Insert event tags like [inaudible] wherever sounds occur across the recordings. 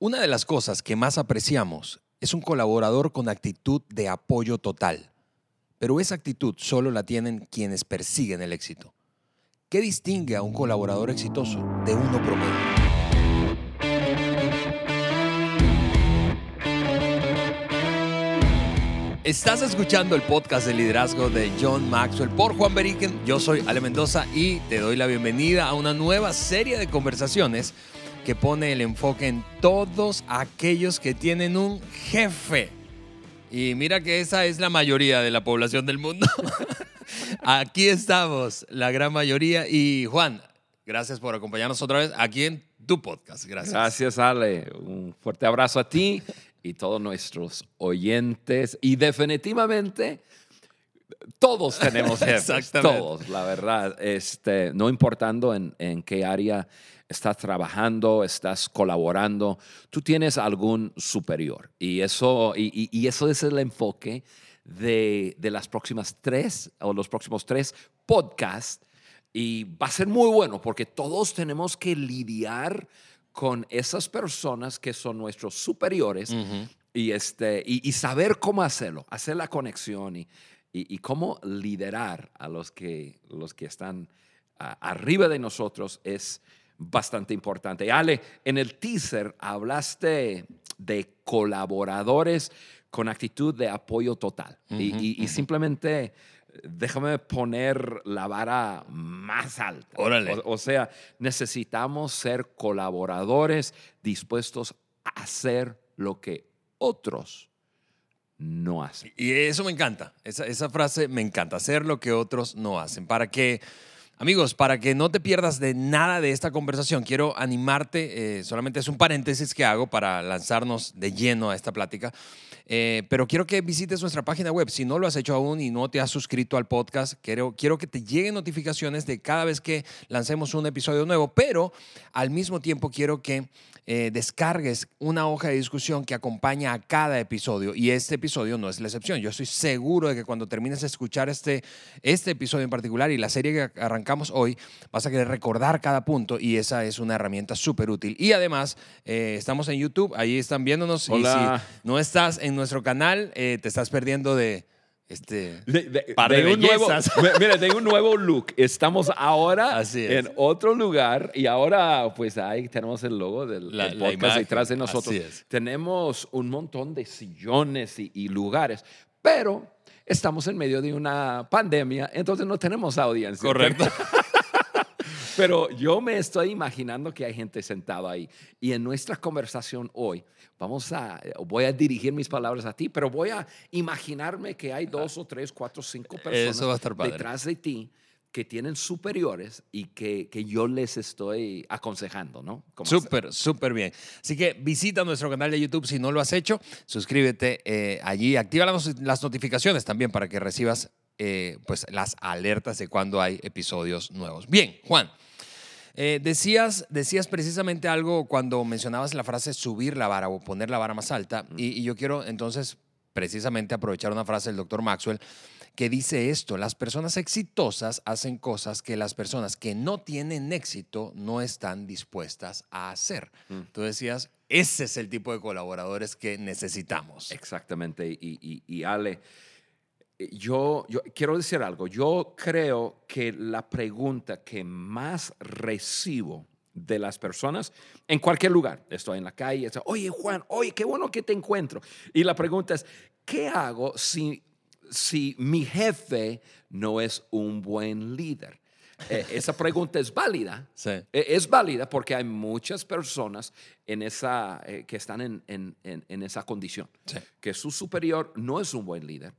Una de las cosas que más apreciamos es un colaborador con actitud de apoyo total. Pero esa actitud solo la tienen quienes persiguen el éxito. ¿Qué distingue a un colaborador exitoso de uno promedio? Estás escuchando el podcast de liderazgo de John Maxwell por Juan Beriken. Yo soy Ale Mendoza y te doy la bienvenida a una nueva serie de conversaciones que pone el enfoque en todos aquellos que tienen un jefe. Y mira que esa es la mayoría de la población del mundo. [laughs] aquí estamos, la gran mayoría. Y Juan, gracias por acompañarnos otra vez aquí en tu podcast. Gracias. Gracias, Ale. Un fuerte abrazo a ti y todos nuestros oyentes. Y definitivamente todos tenemos [laughs] jefes. Exactamente. Todos, la verdad. Este, no importando en, en qué área estás trabajando, estás colaborando, tú tienes algún superior. Y eso, y, eso es el enfoque de, de las próximas tres o los próximos tres podcasts. Y va a ser muy bueno porque todos tenemos que lidiar con esas personas que son nuestros superiores y, este, y, y saber cómo hacerlo, hacer la conexión y, y, y cómo liderar a los que, los que están arriba de nosotros es bastante importante. Ale, en el teaser hablaste de colaboradores con actitud de apoyo total y, y- y simplemente déjame poner la vara más alta. Órale. O, o sea, necesitamos ser colaboradores dispuestos a hacer lo que otros no hacen. Y eso me encanta, esa, esa frase me encanta, hacer lo que otros no hacen. Para que, amigos, para que no te pierdas de nada de esta conversación, quiero animarte, eh, solamente es un paréntesis que hago para lanzarnos de lleno a esta plática, eh, pero quiero que visites nuestra página web. Si no lo has hecho aún y no te has suscrito al podcast, quiero, quiero que te lleguen notificaciones de cada vez que lancemos un episodio nuevo, pero al mismo tiempo quiero que eh, descargues una hoja de discusión que acompaña a cada episodio y este episodio no es la excepción. Yo estoy seguro de que cuando termines de escuchar este, este episodio en particular y la serie que arrancamos hoy, vas a querer recordar cada punto y esa es una herramienta súper útil. Y además, eh, estamos en YouTube, ahí están viéndonos Hola. y si no estás en nuestro canal, eh, te estás perdiendo de... Este, De, de- Par de un nuevo, [laughs] mira, de un nuevo look. Estamos ahora es. en otro lugar y ahora pues ahí tenemos el logo del, La- la podcast detrás de nosotros. Tenemos un montón de sillones y, y lugares, pero estamos en medio de una pandemia, entonces no tenemos audiencia. correcto. [laughs] Pero yo me estoy imaginando que hay gente sentada ahí. Y en nuestra conversación hoy, vamos a, voy a dirigir mis palabras a ti, pero voy a imaginarme que hay dos o tres, cuatro, cinco personas Eso va a estar padre. detrás de ti que tienen superiores y que, que yo les estoy aconsejando, ¿no? Súper, súper bien. Así que visita nuestro canal de YouTube si no lo has hecho. Suscríbete eh, allí. Activa las, las notificaciones también para que recibas eh, pues, las alertas de cuando hay episodios nuevos. Bien, Juan. eh, decías, decías precisamente algo cuando mencionabas la frase subir la vara o poner la vara más alta. Y yo quiero entonces precisamente aprovechar una frase del doctor Maxwell que dice esto, las personas exitosas hacen cosas que las personas que no tienen éxito no están dispuestas a hacer. Mm. Tú decías, ese es el tipo de colaboradores que necesitamos. Exactamente. Y, y- y Ale, eh, yo, yo quiero decir algo. Yo creo que la pregunta que más recibo de las personas en cualquier lugar, estoy en la calle, estoy, oye Juan, oye, qué bueno que te encuentro. Y la pregunta es, ¿qué hago si, si mi jefe no es un buen líder? Eh, esa pregunta es válida. Sí. Eh, Es válida porque hay muchas personas en esa, eh, que están en, en- en- en esa condición, Sí. que su superior no es un buen líder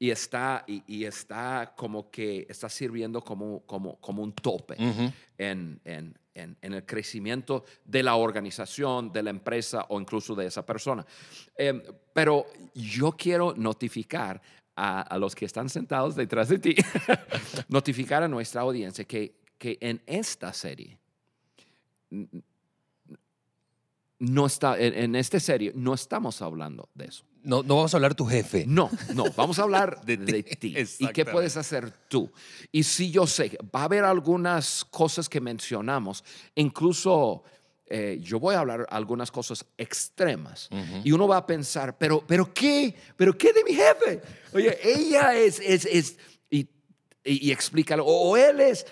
y está, y, y está como que está sirviendo como, como, como un tope Ujú. en, en- en- en el crecimiento de la organización, de la empresa o incluso de esa persona. Em, pero yo quiero notificar a, a los que están sentados detrás de ti, [laughs] notificar a nuestra audiencia que, que en esta serie, no está, en, esta serie no estamos hablando de eso. No, no vamos a hablar de tu jefe. No, no, vamos a hablar [laughs] de, de ti. ¿Y qué puedes hacer tú? Y si yo sé, va a haber algunas cosas que mencionamos, incluso eh, yo voy a hablar algunas cosas extremas. Y uno va a pensar, pero, pero ¿qué? ¿Pero qué de mi jefe? Oye, ella es, es, es y, y, explícalo, o él es,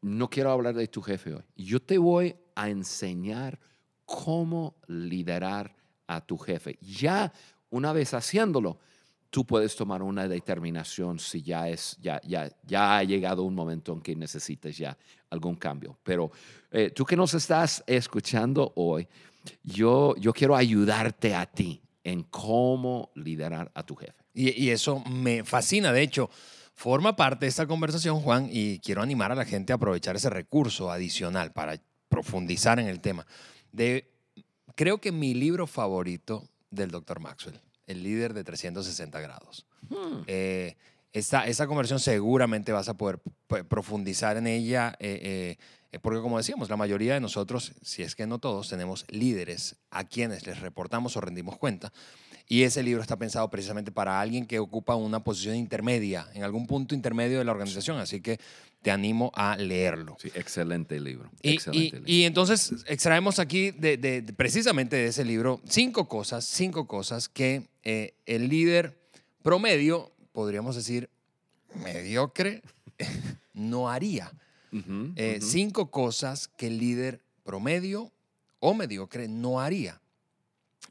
no quiero hablar de tu jefe hoy. Yo te voy a enseñar cómo liderar a tu jefe. Ya una vez haciéndolo, tú puedes tomar una determinación si ya, es, ya, ya, ya ha llegado un momento en que necesites ya algún cambio. Pero eh, tú que nos estás escuchando hoy, yo, yo quiero ayudarte a ti en cómo liderar a tu jefe. Y, y eso me fascina. De hecho, forma parte de esta conversación, Juan, y quiero animar a la gente a aprovechar ese recurso adicional para profundizar en el tema. De, creo que mi libro favorito del Dr. Maxwell el líder de 360 grados. Hmm. Eh, esa, conversión seguramente vas a poder profundizar en ella, eh, eh, porque como decíamos, la mayoría de nosotros, si es que no todos, tenemos líderes a quienes les reportamos o rendimos cuenta. Y ese libro está pensado precisamente para alguien que ocupa una posición intermedia, en algún punto intermedio de la organización. Así que te animo a leerlo. Sí, excelente libro. Y, excelente libro. y entonces extraemos aquí de, precisamente de ese libro cinco cosas, cinco cosas que eh, el líder promedio, podríamos decir mediocre, [laughs] no haría. Eh, cinco cosas que el líder promedio o mediocre no haría.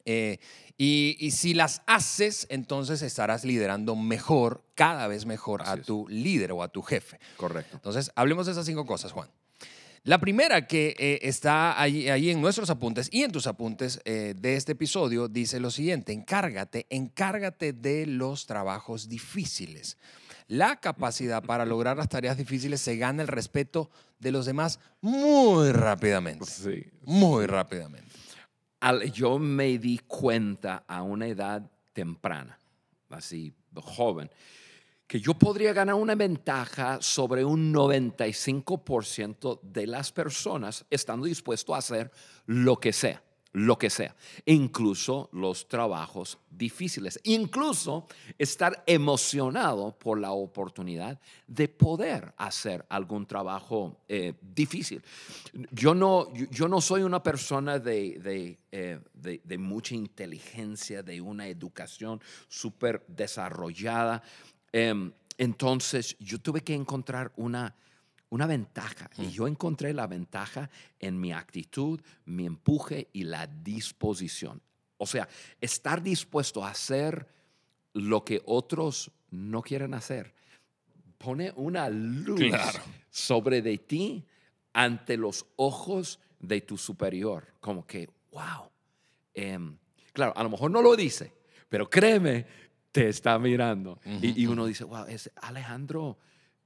Eh, y, si las haces, entonces estarás liderando mejor, cada vez mejor a tu líder o a tu jefe. Correcto. Entonces, hablemos de esas cinco cosas, Juan. La primera que eh, está ahí, ahí, en nuestros apuntes y en tus apuntes eh, de este episodio dice lo siguiente, encárgate, encárgate de los trabajos difíciles. La capacidad para [laughs] lograr las tareas difíciles se gana el respeto de los demás muy rápidamente. Sí. Muy rápidamente yo me di cuenta a una edad temprana, así joven, que yo podría ganar una ventaja sobre un 95% de las personas estando dispuesto a hacer lo que sea lo que sea, incluso los trabajos difíciles, incluso estar emocionado por la oportunidad de poder hacer algún trabajo eh, difícil. Yo no, yo no soy una persona de, eh, de mucha inteligencia, de una educación súper desarrollada. Em, entonces yo tuve que encontrar una una ventaja. Y mm. yo encontré la ventaja en mi actitud, mi empuje y la disposición. O sea, estar dispuesto a hacer lo que otros no quieren hacer. Pone una luz sobre de ti ante los ojos de tu superior. Como que, wow. Em, claro, a lo mejor no lo dice, pero créeme, te está mirando. y, uno dice, wow, es Alejandro,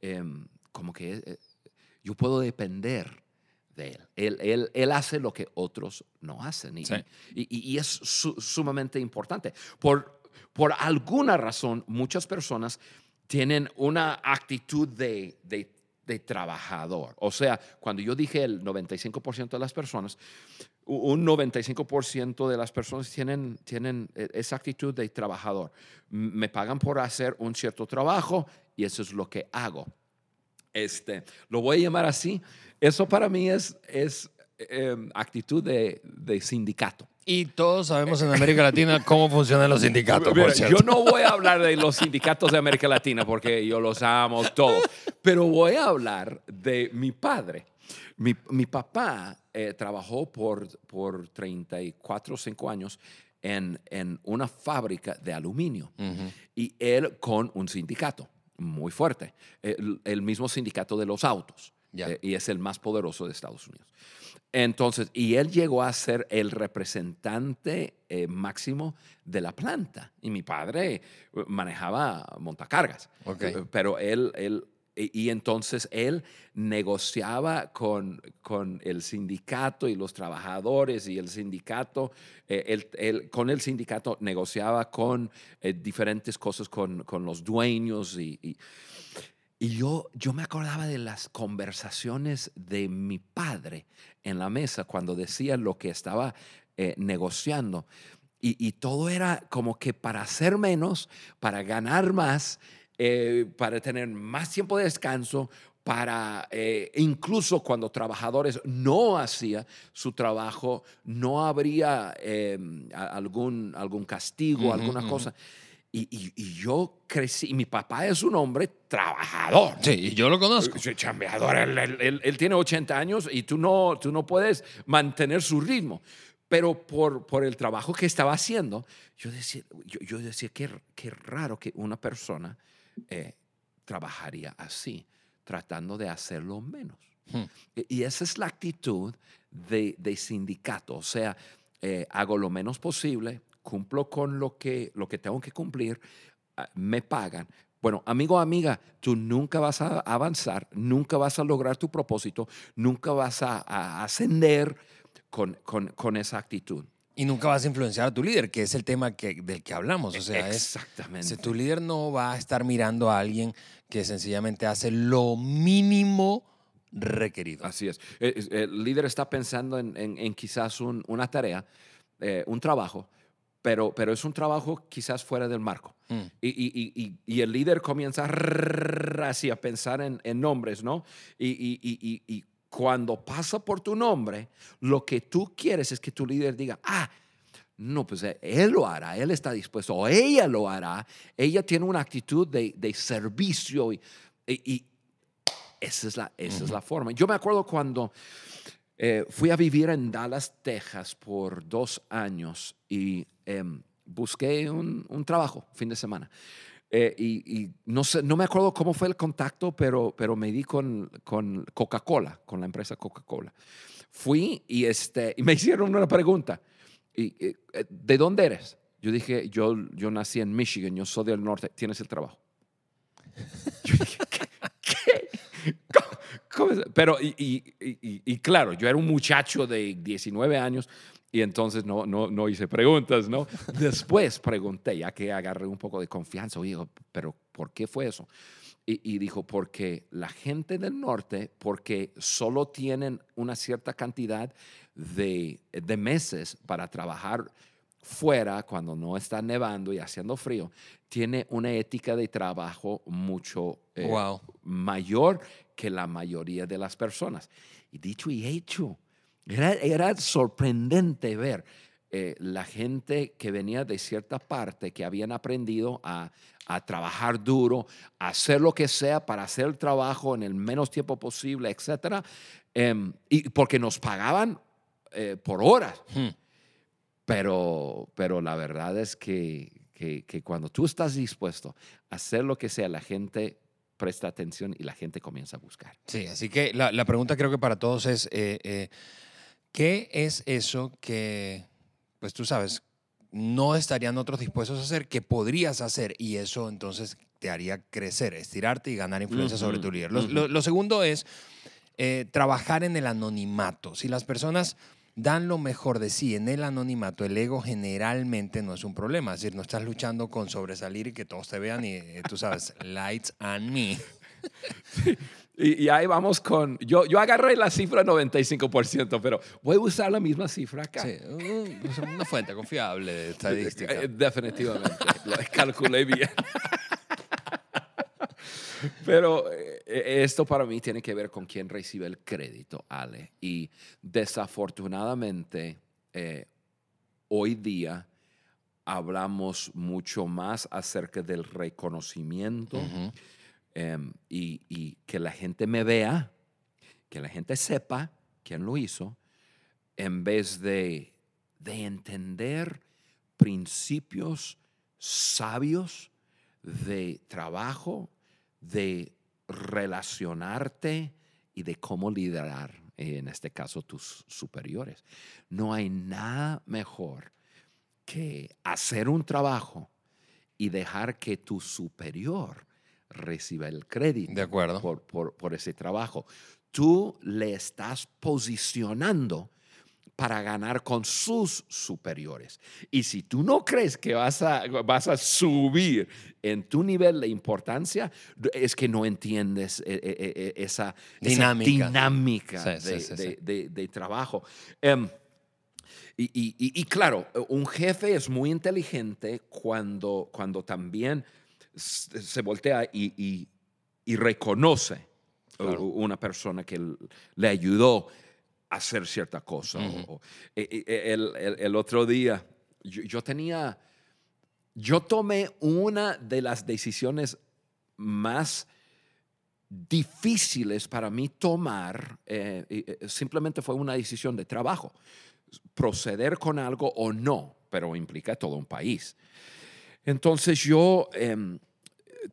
em, como que eh, yo puedo depender de él. Él, él, hace lo que otros no hacen. Y, y, es sumamente importante. Por, por alguna razón, muchas personas tienen una actitud de, de, trabajador. O sea, cuando yo dije el 95% de las personas, un 95% de las personas tienen, tienen e, esa actitud de trabajador. Me pagan por hacer un cierto trabajo y eso es lo que hago. Este, lo voy a llamar así. Eso para mí es, es em, actitud de, de, sindicato. Y todos sabemos en América [laughs] Latina cómo funcionan los sindicatos. yo no voy a hablar de los sindicatos de América Latina porque yo los amo todos, pero voy a hablar de mi padre. Mi, mi papá eh, trabajó por, por 34 o 5 años en, en, una fábrica de aluminio y él con un sindicato muy fuerte, el, mismo sindicato de los autos, eh, y es el más poderoso de Estados Unidos. Entonces, y él llegó a ser el representante eh, máximo de la planta. Y mi padre eh, manejaba montacargas. Pero él, él y, entonces él negociaba con, con, el sindicato y los trabajadores y el sindicato, eh, con el sindicato negociaba con eh, diferentes cosas con, con los dueños y, y, yo, yo me acordaba de las conversaciones de mi padre en la mesa cuando decía lo que estaba eh, negociando. Y, y, todo era como que para hacer menos, para ganar más eh, para tener más tiempo de descanso, para, eh, incluso cuando trabajadores no hacían su trabajo, no habría eh, algún, algún castigo, Ujú, alguna ujú. cosa. Y, y- y yo crecí, y mi papá es un hombre trabajador. Sí, y yo lo conozco. Chambeador, él, él- él- él tiene 80 años y tú no, tú no puedes mantener su ritmo. Pero por, por el trabajo que estaba haciendo, yo decía, yo, yo decía qué, qué raro que una persona eh, trabajaría así, tratando de hacerlo menos. Hmm. Y y esa es la actitud de, de sindicato, o sea, eh, hago lo menos posible, cumplo con lo que, lo que tengo que cumplir, ah, me pagan. Bueno, amigo amiga, tú nunca vas a avanzar, nunca vas a lograr tu propósito, nunca vas a, a ascender con, con, con esa actitud. Y nunca vas a influenciar a tu líder, que es el tema que, del que hablamos. O sea, es, Exactamente. si tu líder no va a estar mirando a alguien que sencillamente hace lo mínimo requerido. Así es. Eh, es- El líder está pensando en, en- en quizás un- una tarea, eh, un trabajo, pero, pero es un trabajo quizás fuera del marco. Mm. Y, y- y- el líder comienza así a pensar en, en nombres, ¿no? Y cuando pasa por tu nombre, lo que tú quieres es que tu líder diga, ah, no, pues eh, él lo hará, él está dispuesto, o ella lo hará, ella tiene una actitud de, de servicio y, y- y esa, es la, esa es la forma. Yo me acuerdo cuando eh, fui a vivir en Dallas, Texas por dos años y em, busqué un, un trabajo fin de semana. Eh, y, y no, sé, no me acuerdo cómo fue el contacto, pero, pero me di con, con Coca-Cola, con la empresa Coca-Cola. Fui y, este, y me [laughs] hicieron una pregunta. Y, eh, ¿De dónde eres? Yo dije, yo, yo nací en Michigan, yo soy del norte, tienes el trabajo. [laughs] Yo dije, ¿qué? ¿Qué? [laughs] ¿Cómo- cómo? Pero, y, y- y- y claro, yo era un muchacho de 19 años y entonces no, no, no hice preguntas, ¿no? [laughs] Después pregunté, ya que agarré un poco de confianza, oye, pero ¿por qué fue eso? Y, y dijo, porque la gente del norte, porque solo tienen una cierta cantidad de, de meses para trabajar fuera cuando no está nevando y haciendo frío, tiene una ética de trabajo mucho eh, Wow. mayor que la mayoría de las personas. Y dicho y hecho, era, era sorprendente ver eh, la gente que venía de cierta parte, que habían aprendido a, a trabajar duro, a hacer lo que sea para hacer el trabajo en el menos tiempo posible, etcétera, em, y porque nos pagaban eh, por horas. Hmm. Pero, pero la verdad es que, que, que cuando tú estás dispuesto a hacer lo que sea, la gente presta atención y la gente comienza a buscar. Sí, así que la, la pregunta creo que para todos es, eh, eh, ¿qué es eso que, pues tú sabes, no estarían otros dispuestos a hacer que podrías hacer y eso entonces te haría crecer, estirarte y ganar influencia sobre Ujú, tu líder? Lo, ujú. lo- lo segundo es eh, trabajar en el anonimato. Si las personas dan lo mejor de sí en el anonimato, el ego generalmente no es un problema. Es decir, no estás luchando con sobresalir y que todos te vean y eh, tú sabes, [laughs] lights on me. [laughs] Y, y ahí vamos con, yo, yo agarré la cifra 95%, pero voy a usar la misma cifra acá. Sí, un- una fuente confiable de estadística. Eh, Definitivamente, [laughs] lo calculé bien. Pero eh, esto para mí tiene que ver con quién recibe el crédito, Ale. Y desafortunadamente, eh, hoy día hablamos mucho más acerca del reconocimiento Ujú. Em, y, y que la gente me vea, que la gente sepa quién lo hizo, en vez de, de entender principios sabios de trabajo, de relacionarte y de cómo liderar, en este caso, tus superiores. No hay nada mejor que hacer un trabajo y dejar que tu superior reciba el crédito De acuerdo. por, por- por ese trabajo. Tú le estás posicionando para ganar con sus superiores. Y si tú no crees que vas a, vas a subir en tu nivel de importancia, es que no entiendes eh, eh, eh, esa Dinámica. Sí, de, sí, sí, de- sí. de- de trabajo. Em, y, y- y- y claro, un jefe es muy inteligente cuando, cuando también se voltea y, y- y reconoce Claro. una persona que le ayudó a hacer cierta cosa. o- e- e- el, el- el otro día, yo, yo tenía, yo tomé una de las decisiones más difíciles para mí tomar, eh, eh, simplemente fue una decisión de trabajo, proceder con algo o no, pero implica todo un país. Entonces yo em,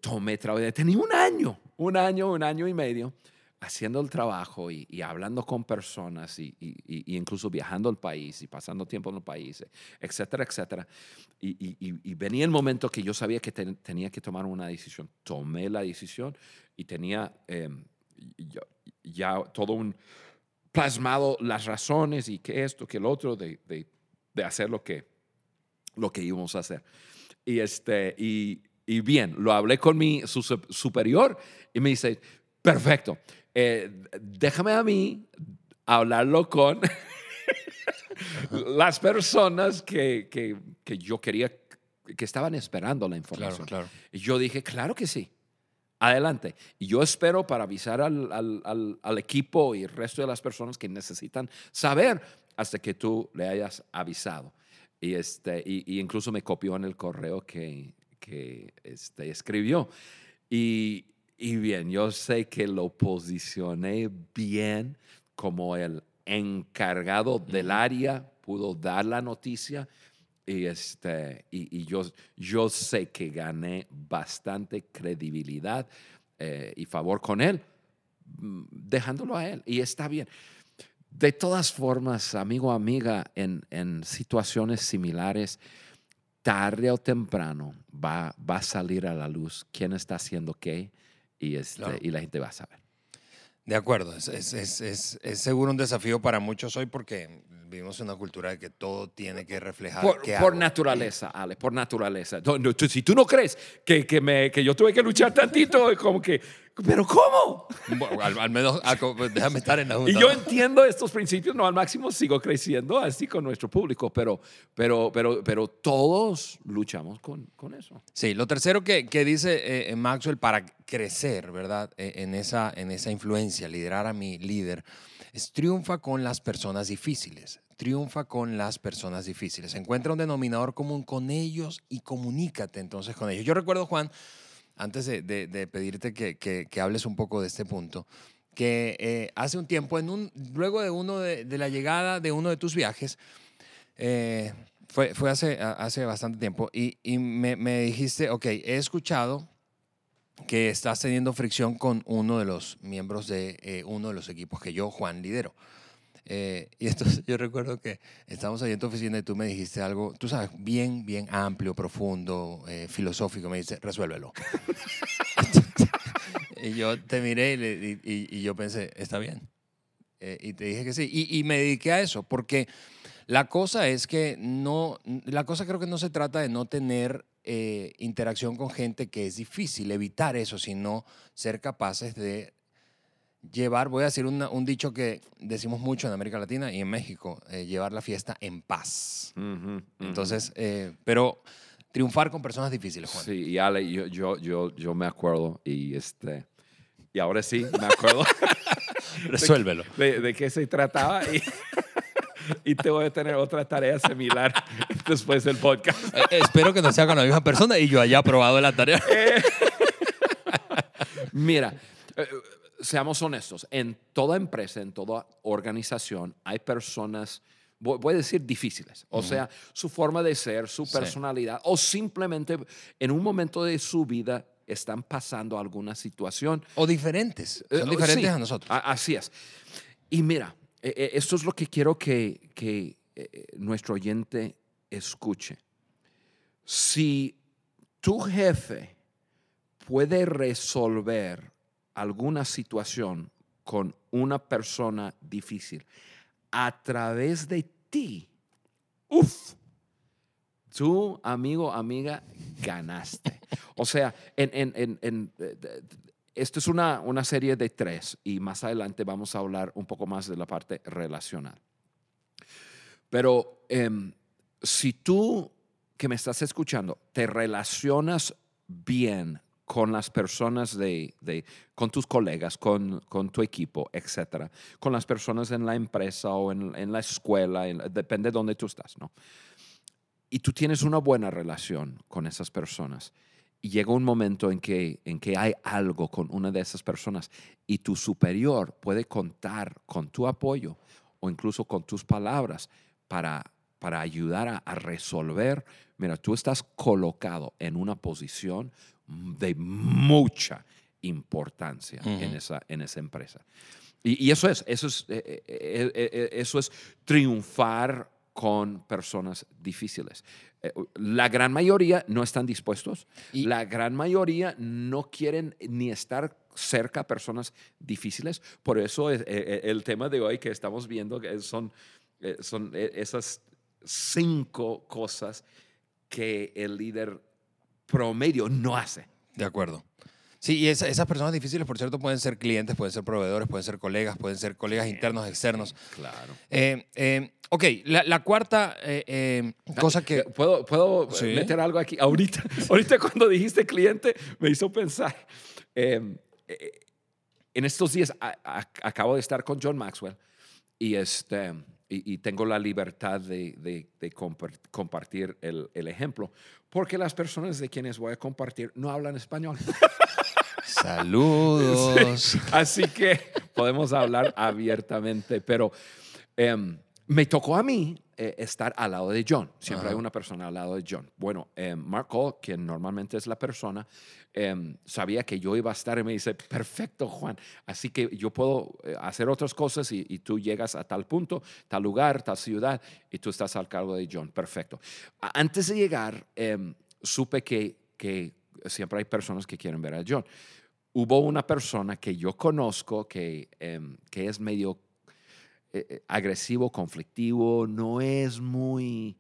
tomé trabajo, tenía un año, un año, un año y medio haciendo el trabajo y, y hablando con personas y, y- y- incluso viajando al país y pasando tiempo en el país, etcétera, etcétera. Y, venía el momento que yo sabía que ten- tenía que tomar una decisión. Tomé la decisión y tenía em, ya, ya todo un plasmado las razones y que esto, que el otro, de, de- de hacer lo que, lo que íbamos a hacer. Y, este, y, y bien, lo hablé con mi su- superior y me dice, perfecto, eh, déjame a mí hablarlo con las personas que, que, que yo quería, que estaban esperando la Claro, información. claro. Y yo dije, claro que sí. Adelante. Y yo espero para avisar al, al- al- al equipo y el resto de las personas que necesitan saber hasta que tú le hayas avisado. Y, este, y, y incluso me copió en el correo que, que este, escribió. Y, y bien, yo sé que lo posicioné bien como el encargado del área, pudo dar la noticia y, este, y, y yo, yo sé que gané bastante credibilidad eh, y favor con él, mm, dejándolo a él. Y está bien. De todas formas, amigo, amiga, en, en situaciones similares, tarde o temprano va, va a salir a la luz quién está haciendo qué y, este, Claro. y la gente va a saber. De acuerdo, es, es- es- es- es seguro un desafío para muchos hoy porque vivimos en una cultura de que todo tiene que reflejar Por, qué por naturaleza, Ale, por naturaleza. No, no, si tú no crees que, que, me, que yo tuve que luchar tantito, como que, pero ¿cómo? Bueno, al, al menos ah, como- déjame estar en la junta. Y yo entiendo estos principios, no al máximo sigo creciendo así con nuestro público, pero, pero, pero, pero todos luchamos con, con eso. Sí, lo tercero que, que dice eh, Maxwell para crecer, ¿verdad? Eh, en, esa, en esa influencia, liderar a mi líder, triunfa con las personas difíciles. Triunfa con las personas difíciles. Encuentra un denominador común con ellos y comunícate entonces con ellos. Yo recuerdo, Juan, antes de, pedirte que, hables un poco de este punto, que eh, hace un tiempo, en un, luego de, uno de, la llegada de uno de tus viajes, eh, fue, fue hace, bastante tiempo, y, y me, me dijiste, ok, he escuchado que estás teniendo fricción con uno de los miembros de eh, uno de los equipos que yo, Juan, lidero. Eh, y entonces [laughs] yo recuerdo que estábamos ahí en tu oficina y tú me dijiste algo, tú sabes, bien, bien amplio, profundo, eh, filosófico. Me dice, resuélvelo. [laughs] y yo te miré y, yo pensé, está bien. Y te dije que sí. Y, y me dediqué a eso, porque la cosa es que no, la cosa creo que no se trata de no tener eh, interacción con gente que es difícil, evitar eso, sino ser capaces de llevar, voy a decir una- un dicho que decimos mucho en América Latina y en México, eh, llevar la fiesta en paz. Entonces, eh, pero triunfar con personas difíciles, Juan. Sí, y Ale, yo, yo, yo, yo me acuerdo y este... Y ahora sí, me acuerdo [laughs] Resuélvelo. de, de qué se trataba y, [laughs] y te voy a tener otra tarea similar [laughs] después del podcast. Eh, espero que no sea con la misma persona y yo haya aprobado la tarea. [laughs] Mira, eh, seamos honestos, en toda empresa, en toda organización, hay personas, voy a decir difíciles, o sea, su forma de ser, su Sí. personalidad, o simplemente en un momento de su vida están pasando alguna situación O diferentes. Eh, Son diferentes sí, a nosotros. Así es. Y mira, eh, eh, esto es lo que quiero que, que, eh, nuestro oyente escuche. Si tu jefe puede resolver alguna situación con una persona difícil a través de ti, uff, tú, amigo, amiga, ganaste. O sea, en, en, eh, esto es una, una serie de tres y más adelante vamos a hablar un poco más de la parte relacional. Pero em, si tú que me estás escuchando te relacionas bien con las personas de, de- con tus colegas, con, con tu equipo, etcétera, con las personas en la empresa o en, en la escuela, en- depende de dónde tú estás, ¿no? Y tú tienes una buena relación con esas personas. Y llega un momento en que, en que hay algo con una de esas personas y tu superior puede contar con tu apoyo o incluso con tus palabras para, para ayudar a, a resolver. Mira, tú estás colocado en una posición de mucha importancia en, esa, en esa empresa. Y, y eso es, eso es, eh, eh, eh, eso es triunfar con personas difíciles. Eh, La gran mayoría no están dispuestos. Y- la gran mayoría no quieren ni estar cerca a personas difíciles. Por eso es, eh, eh, el tema de hoy que estamos viendo son, son esas cinco cosas que el líder promedio no hace. De acuerdo. Sí, y esa- esas personas difíciles, por cierto, pueden ser clientes, pueden ser proveedores, pueden ser colegas, pueden ser colegas internos, externos. Claro. Eh, eh, ok, la, la cuarta eh, eh, cosa que... ¿Puedo, puedo Sí. meter algo aquí? Ahorita, [laughs] ahorita cuando dijiste cliente, me hizo pensar. eh, eh, en estos días a- a- acabo de estar con John Maxwell y, este, y, y tengo la libertad de, de- de compar- compartir el, el ejemplo, porque las personas de quienes voy a compartir no hablan español. [laughs] Saludos. Así que podemos hablar abiertamente, pero em, me tocó a mí eh, estar al lado de John. Siempre Ajá. hay una persona al lado de John. Bueno, em, Mark Cole, quien normalmente es la persona, em, sabía que yo iba a estar y me dice, perfecto, Juan, así que yo puedo eh, hacer otras cosas y, y tú llegas a tal punto, tal lugar, tal ciudad, y tú estás al cargo de John. Perfecto. Antes de llegar, supe que, que siempre hay personas que quieren ver a John hubo una persona que yo conozco que, em, que es medio eh, eh, agresivo, conflictivo, no es muy,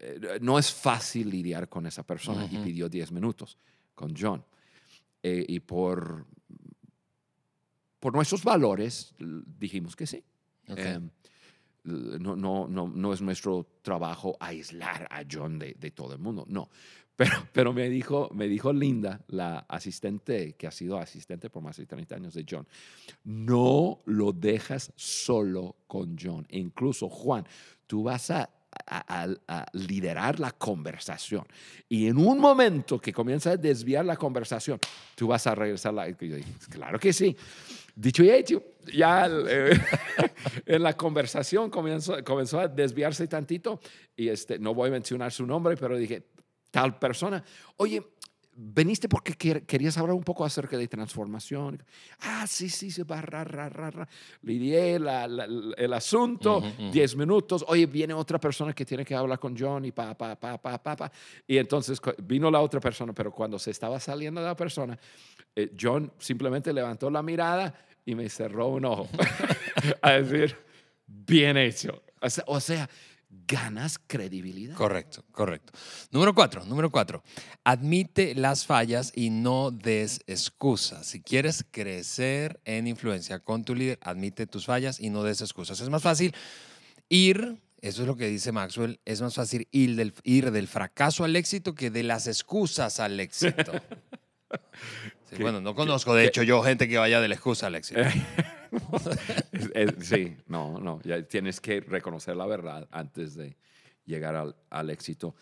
eh, no es fácil lidiar con esa persona y pidió 10 minutos con John. Y por, por nuestros valores dijimos que sí. Em, no, no, no, no es nuestro trabajo aislar a John de, de todo el mundo, no. Pero, pero me, dijo, me dijo Linda, la asistente, que ha sido asistente por más de 30 años de John, no lo dejas solo con John. E incluso, Juan, tú vas a, a- a- a liderar la conversación. Y en un momento que comienza a desviar la conversación, tú vas a regresar. La, yo dije, claro que sí. Dicho y hecho, ya eh, [laughs] en la conversación comenzó, comenzó a desviarse tantito y este, no voy a mencionar su nombre, pero dije, tal persona, oye, veniste porque quer- querías hablar un poco acerca de transformación. Ah, sí, sí, sí, va, ra, ra, ra, ra. Lidié la- la- la- el asunto. 10 minutos, oye, viene otra persona que tiene que hablar con John y pa, pa, pa, pa, pa, pa. Y entonces vino la otra persona, pero cuando se estaba saliendo la persona, eh, John simplemente levantó la mirada y me cerró un ojo. [laughs] a decir, bien hecho. O sea, o sea, ganas credibilidad. Correcto, correcto. Número cuatro, número cuatro. Admite las fallas y no des excusas. Si quieres crecer en influencia con tu líder, admite tus fallas y no des excusas. Es más fácil ir, eso es lo que dice Maxwell, es más fácil ir del, ir del fracaso al éxito que de las excusas al éxito. [laughs] Sí, ¿Qué- bueno, no conozco, de hecho, yo gente que vaya de la excusa al éxito. [laughs] [laughs] Es- es- sí, no, no, ya tienes que reconocer la verdad antes de llegar al, al éxito.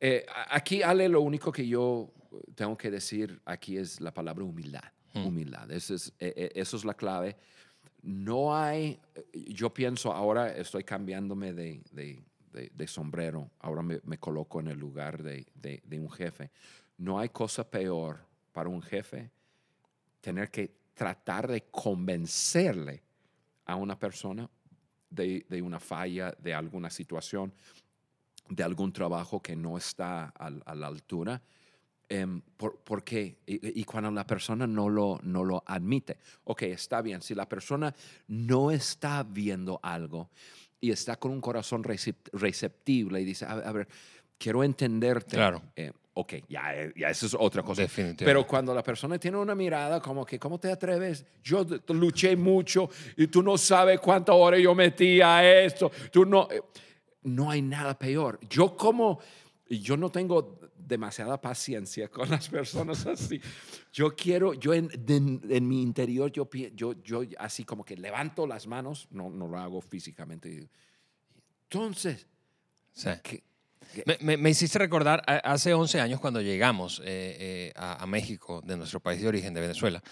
Eh, aquí, Ale, lo único que yo tengo que decir aquí es la palabra humildad. Hmm. Humildad, eso es, eh, eh, eso es la clave. No hay, yo pienso ahora, estoy cambiándome de, de- de- de sombrero, ahora me, me coloco en el lugar de, de- de un jefe. No hay cosa peor para un jefe tener que tratar de convencerle a una persona de, de una falla, de alguna situación, de algún trabajo que no está a, la altura. Em, por, ¿por qué? Y, y cuando la persona no lo, no lo admite. Ok, está bien. Si la persona no está viendo algo y está con un corazón recep- receptible y dice, a, a ver, quiero entenderte. Claro. Eh, ok, ya, eh, ya eso es otra cosa. Definitivamente. Pero cuando la persona tiene una mirada como que, ¿cómo te atreves? Yo luché mucho y tú no sabes cuántas horas yo metí a esto. Tú no, eh, no hay nada peor. Yo como, yo no tengo demasiada paciencia con las personas [laughs] así. Yo quiero, yo en, en, en mi interior, yo, yo, yo así como que levanto las manos, no, no lo hago físicamente. Entonces, Sí. ¿qué- Me, me- me hiciste recordar hace 11 años cuando llegamos eh, eh, a, a México, de nuestro país de origen, de Venezuela.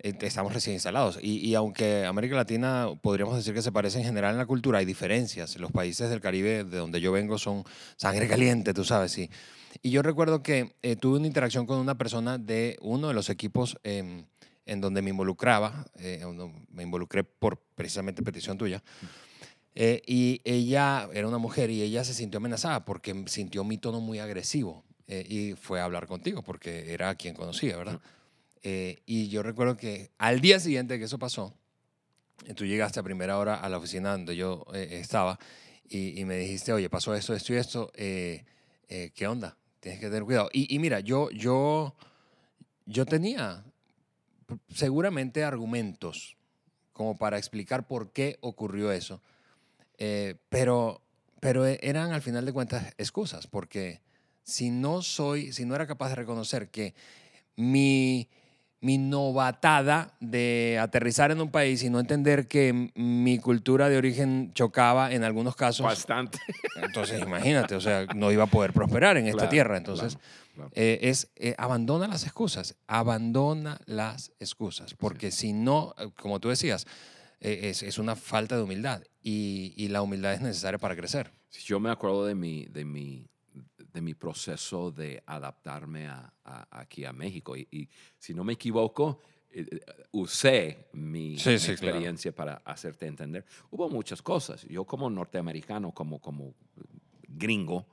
Eh, estamos recién instalados. Y, y aunque América Latina podríamos decir que se parece en general en la cultura, hay diferencias. Los países del Caribe, de donde yo vengo, son sangre caliente, tú sabes. Y, y yo recuerdo que eh, tuve una interacción con una persona de uno de los equipos em, en donde me involucraba. eh, me involucré por precisamente petición tuya. Eh, y ella era una mujer y ella se sintió amenazada porque sintió mi tono muy agresivo eh, y fue a hablar contigo porque era quien conocía, ¿verdad? Eh, y yo recuerdo que al día siguiente que eso pasó, tú llegaste a primera hora a la oficina donde yo eh, estaba y, y me dijiste, oye, pasó esto, esto y esto, eh, eh, ¿qué onda? Tienes que tener cuidado. Y, y mira, yo, yo, yo tenía seguramente argumentos como para explicar por qué ocurrió eso. Eh, pero, pero e- eran al final de cuentas excusas, porque si no soy, si no era capaz de reconocer que mi, mi novatada de aterrizar en un país y no entender que mi cultura de origen chocaba en algunos casos, bastante. entonces imagínate, o sea, no iba a poder prosperar en esta Claro, tierra. Entonces, claro, claro. eh, es eh, abandona las excusas, abandona las excusas, porque si no, eh, como tú decías, eh, es, es una falta de humildad y, y la humildad es necesaria para crecer. Yo me acuerdo de mi, de mi, de mi proceso de adaptarme a, a- aquí a México. Y, y si no me equivoco, eh, eh, usé mi, Sí, mi sí, claro. experiencia para hacerte entender. Hubo muchas cosas. Yo como norteamericano, como, como gringo,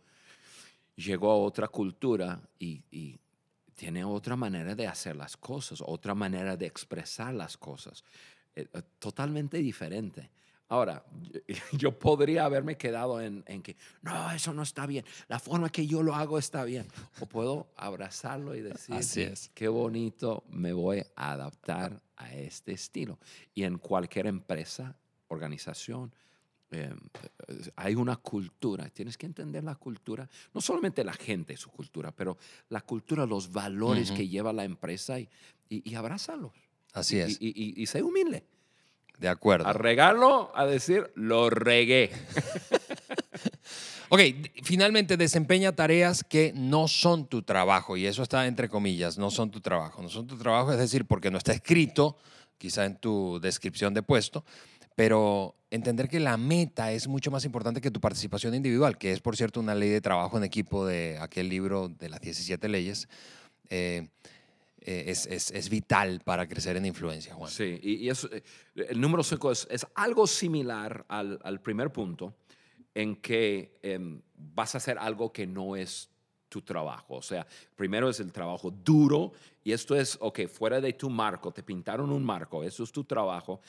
llegó a otra cultura y, y tiene otra manera de hacer las cosas, otra manera de expresar las cosas, eh, totalmente diferente. Ahora, [laughs] yo- podría haberme quedado en, en que, no, eso no está bien, la forma que yo lo hago está bien. O puedo abrazarlo y decir, Así es. qué bonito, me voy a adaptar a este estilo. Y en cualquier empresa, organización, eh, hay una cultura, tienes que entender la cultura, no solamente la gente, su cultura, pero la cultura, los valores Ujú. que lleva la empresa y, y, y abrázalos. Así Y- es, Y, y, y sé humilde. De acuerdo. A regarlo, a decir, lo regué. [laughs] Ok, finalmente desempeña tareas que no son tu trabajo, y eso está entre comillas, no son tu trabajo. No son tu trabajo, es decir, porque no está escrito, quizá en tu descripción de puesto, pero entender que la meta es mucho más importante que tu participación individual, que es, por cierto, una ley de trabajo en equipo de aquel libro de las 17 leyes. eh, eh, es, es- es vital para crecer en influencia, Juan. Sí, y, y eh, el número 5 es, es algo similar al, al primer punto, en que em, vas a hacer algo que no es tu trabajo. O sea, primero es el trabajo duro y esto es, ok, fuera de tu marco, te pintaron un marco, eso es tu trabajo.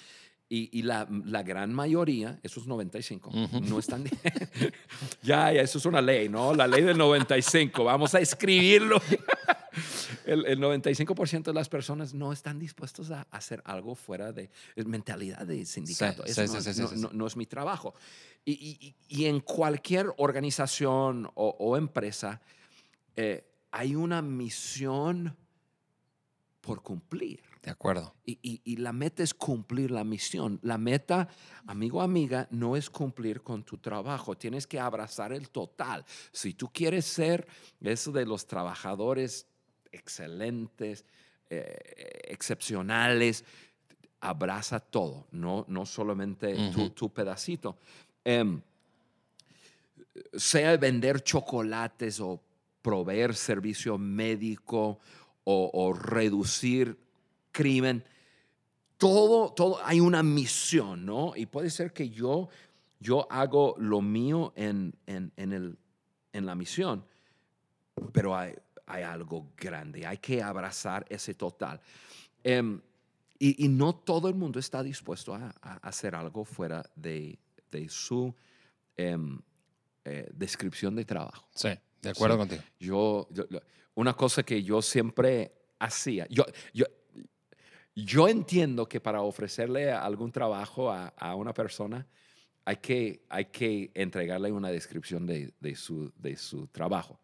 Y, y la, la gran mayoría, esos 95, no están... [laughs] ya, ya, eso es una ley, ¿no? La ley del 95, vamos a escribirlo. [laughs] [laughs] el, el 95% de las personas no están dispuestos a hacer algo fuera de mentalidad de sindicato. Sí, Eso sí, no, sí, es- no- es mi trabajo. Y, y- y- y en cualquier organización o, o empresa eh, hay una misión por cumplir. De acuerdo. Y, y- y la meta es cumplir la misión. La meta, amigo, amiga, no es cumplir con tu trabajo. Tienes que abrazar el total. Si tú quieres ser eso de los trabajadores excelentes, eh, excepcionales, abraza todo, no, no solamente tu, pedacito. Em, sea vender chocolates o proveer servicio médico o, o reducir crimen, todo, todo, hay una misión, ¿no? Y puede ser que yo, yo hago lo mío en, en, en el, en la misión, pero hay, hay algo grande, hay que abrazar ese total. Em, y, y no todo el mundo está dispuesto a, a hacer algo fuera de, de su eh, descripción de trabajo. Sí, de acuerdo Sí. contigo. Yo, una cosa que yo siempre hacía, yo, yo, yo entiendo que para ofrecerle algún trabajo a, a una persona hay que, hay que entregarle una descripción de, de su, de su trabajo.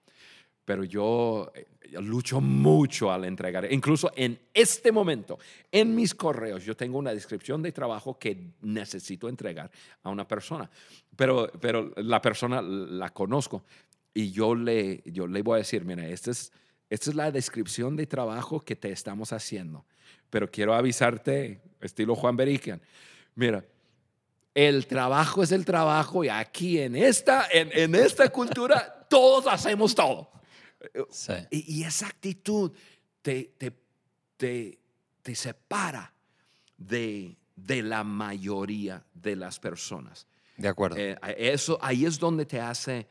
Pero yo, eh, yo lucho mucho al entregar, incluso en este momento, en mis correos, yo tengo una descripción de trabajo que necesito entregar a una persona. Pero, pero la persona la conozco y yo le, yo le voy a decir, mira, esta es, esta es la descripción de trabajo que te estamos haciendo. Pero quiero avisarte, estilo Juan Berican, mira, el trabajo es el trabajo y aquí en esta, en, en esta cultura todos hacemos todo. Sí. Y, y esa actitud te, te, te, te separa de, de la mayoría de las personas. De acuerdo. Eh, eso, ahí es donde te hace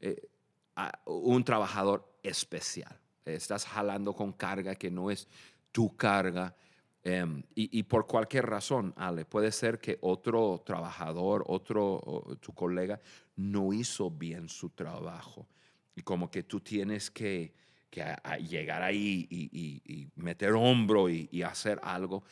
eh, a- un trabajador especial. Estás jalando con carga que no es tu carga. em, y, y por cualquier razón, Ale, puede ser que otro trabajador, otro, tu colega, no hizo bien su trabajo. Y como que tú tienes que, que a- a llegar ahí y, y- y meter hombro y, hacer algo.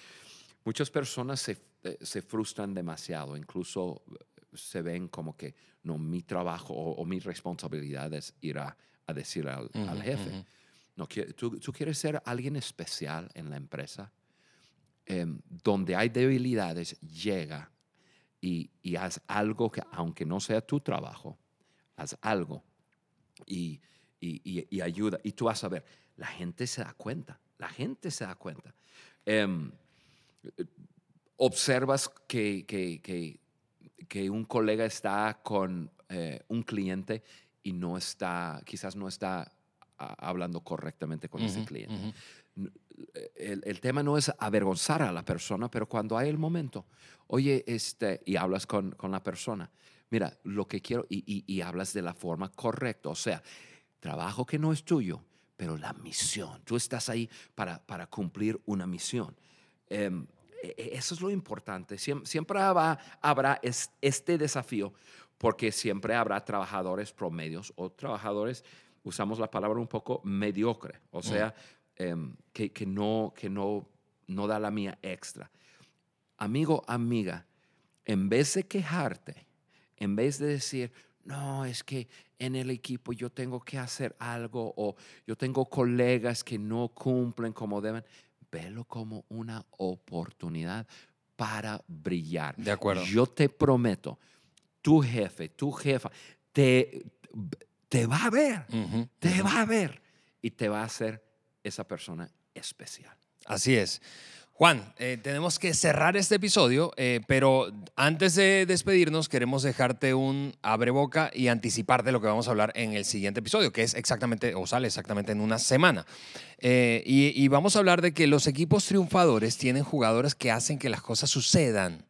Muchas personas se, eh, se frustran demasiado, incluso eh, se ven como que no, mi trabajo o, o mi responsabilidad es ir a, a decir al, al Ujú, jefe. ujú. No, qui- tú, tú quieres ser alguien especial en la empresa, Em, donde hay debilidades, llega y, y haz algo que, aunque no sea tu trabajo, haz algo y, y- y- y ayuda. Y tú vas a ver, la gente se da cuenta, la gente se da cuenta. Em, observas que, que- que- que un colega está con eh, un cliente y no está, quizás no está hablando correctamente con ese cliente. ujú. El, el tema no es avergonzar a la persona, pero cuando hay el momento, oye, este, y hablas con, con la persona, mira, lo que quiero, y, y- y hablas de la forma correcta, o sea, trabajo que no es tuyo, pero la misión, tú estás ahí para, para cumplir una misión. Em, e- e- eso es lo importante. Siem- Siempre, habrá, habrá es- este desafío porque siempre habrá trabajadores promedios o trabajadores, usamos la palabra un poco mediocre, o sea, em, que, que no, que no, no da la mía extra. Amigo, amiga, en vez de quejarte, en vez de decir, no, es que en el equipo yo tengo que hacer algo o yo tengo colegas que no cumplen como deben, velo como una oportunidad para brillar. De acuerdo. Yo te prometo, tu jefe, tu jefa, te, te va a ver, te va a ver y te va a hacer esa persona especial. Así es. Juan, eh, tenemos que cerrar este episodio, eh, pero antes de despedirnos queremos dejarte un abre boca y anticiparte lo que vamos a hablar en el siguiente episodio, que es exactamente, o sale exactamente en una semana. Eh, y, y vamos a hablar de que los equipos triunfadores tienen jugadores que hacen que las cosas sucedan.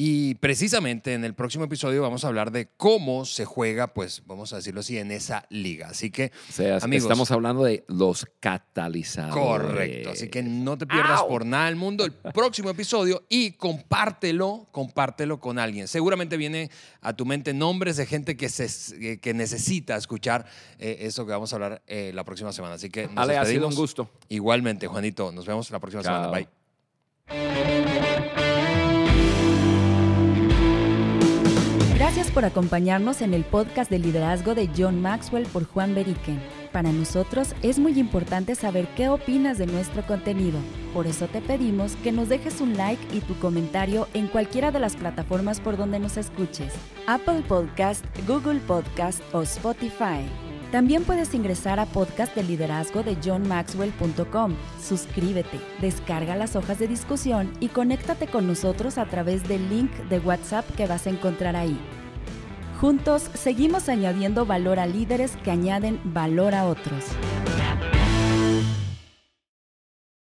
Y precisamente en el próximo episodio vamos a hablar de cómo se juega, pues vamos a decirlo así, en esa liga. Así que O sea, Amigos. estamos hablando de los catalizadores. Correcto, así que no te pierdas ¡Au! por nada del mundo el próximo episodio y compártelo, compártelo con alguien. Seguramente viene a tu mente nombres de gente que, se, que necesita escuchar eh, eso que vamos a hablar eh, la próxima semana. Así que nos Ale, ha sido un gusto. Igualmente, Juanito, nos vemos la próxima Chao. semana. Bye. Gracias por acompañarnos en el podcast de liderazgo de John Maxwell por Juan Beriken. Para nosotros es muy importante saber qué opinas de nuestro contenido. Por eso te pedimos que nos dejes un like y tu comentario en cualquiera de las plataformas por donde nos escuches. Apple Podcast, Google Podcast o Spotify. También puedes ingresar a podcast de liderazgo de johnmaxwell.com. Suscríbete, descarga las hojas de discusión y conéctate con nosotros a través del link de WhatsApp que vas a encontrar ahí. Juntos seguimos añadiendo valor a líderes que añaden valor a otros.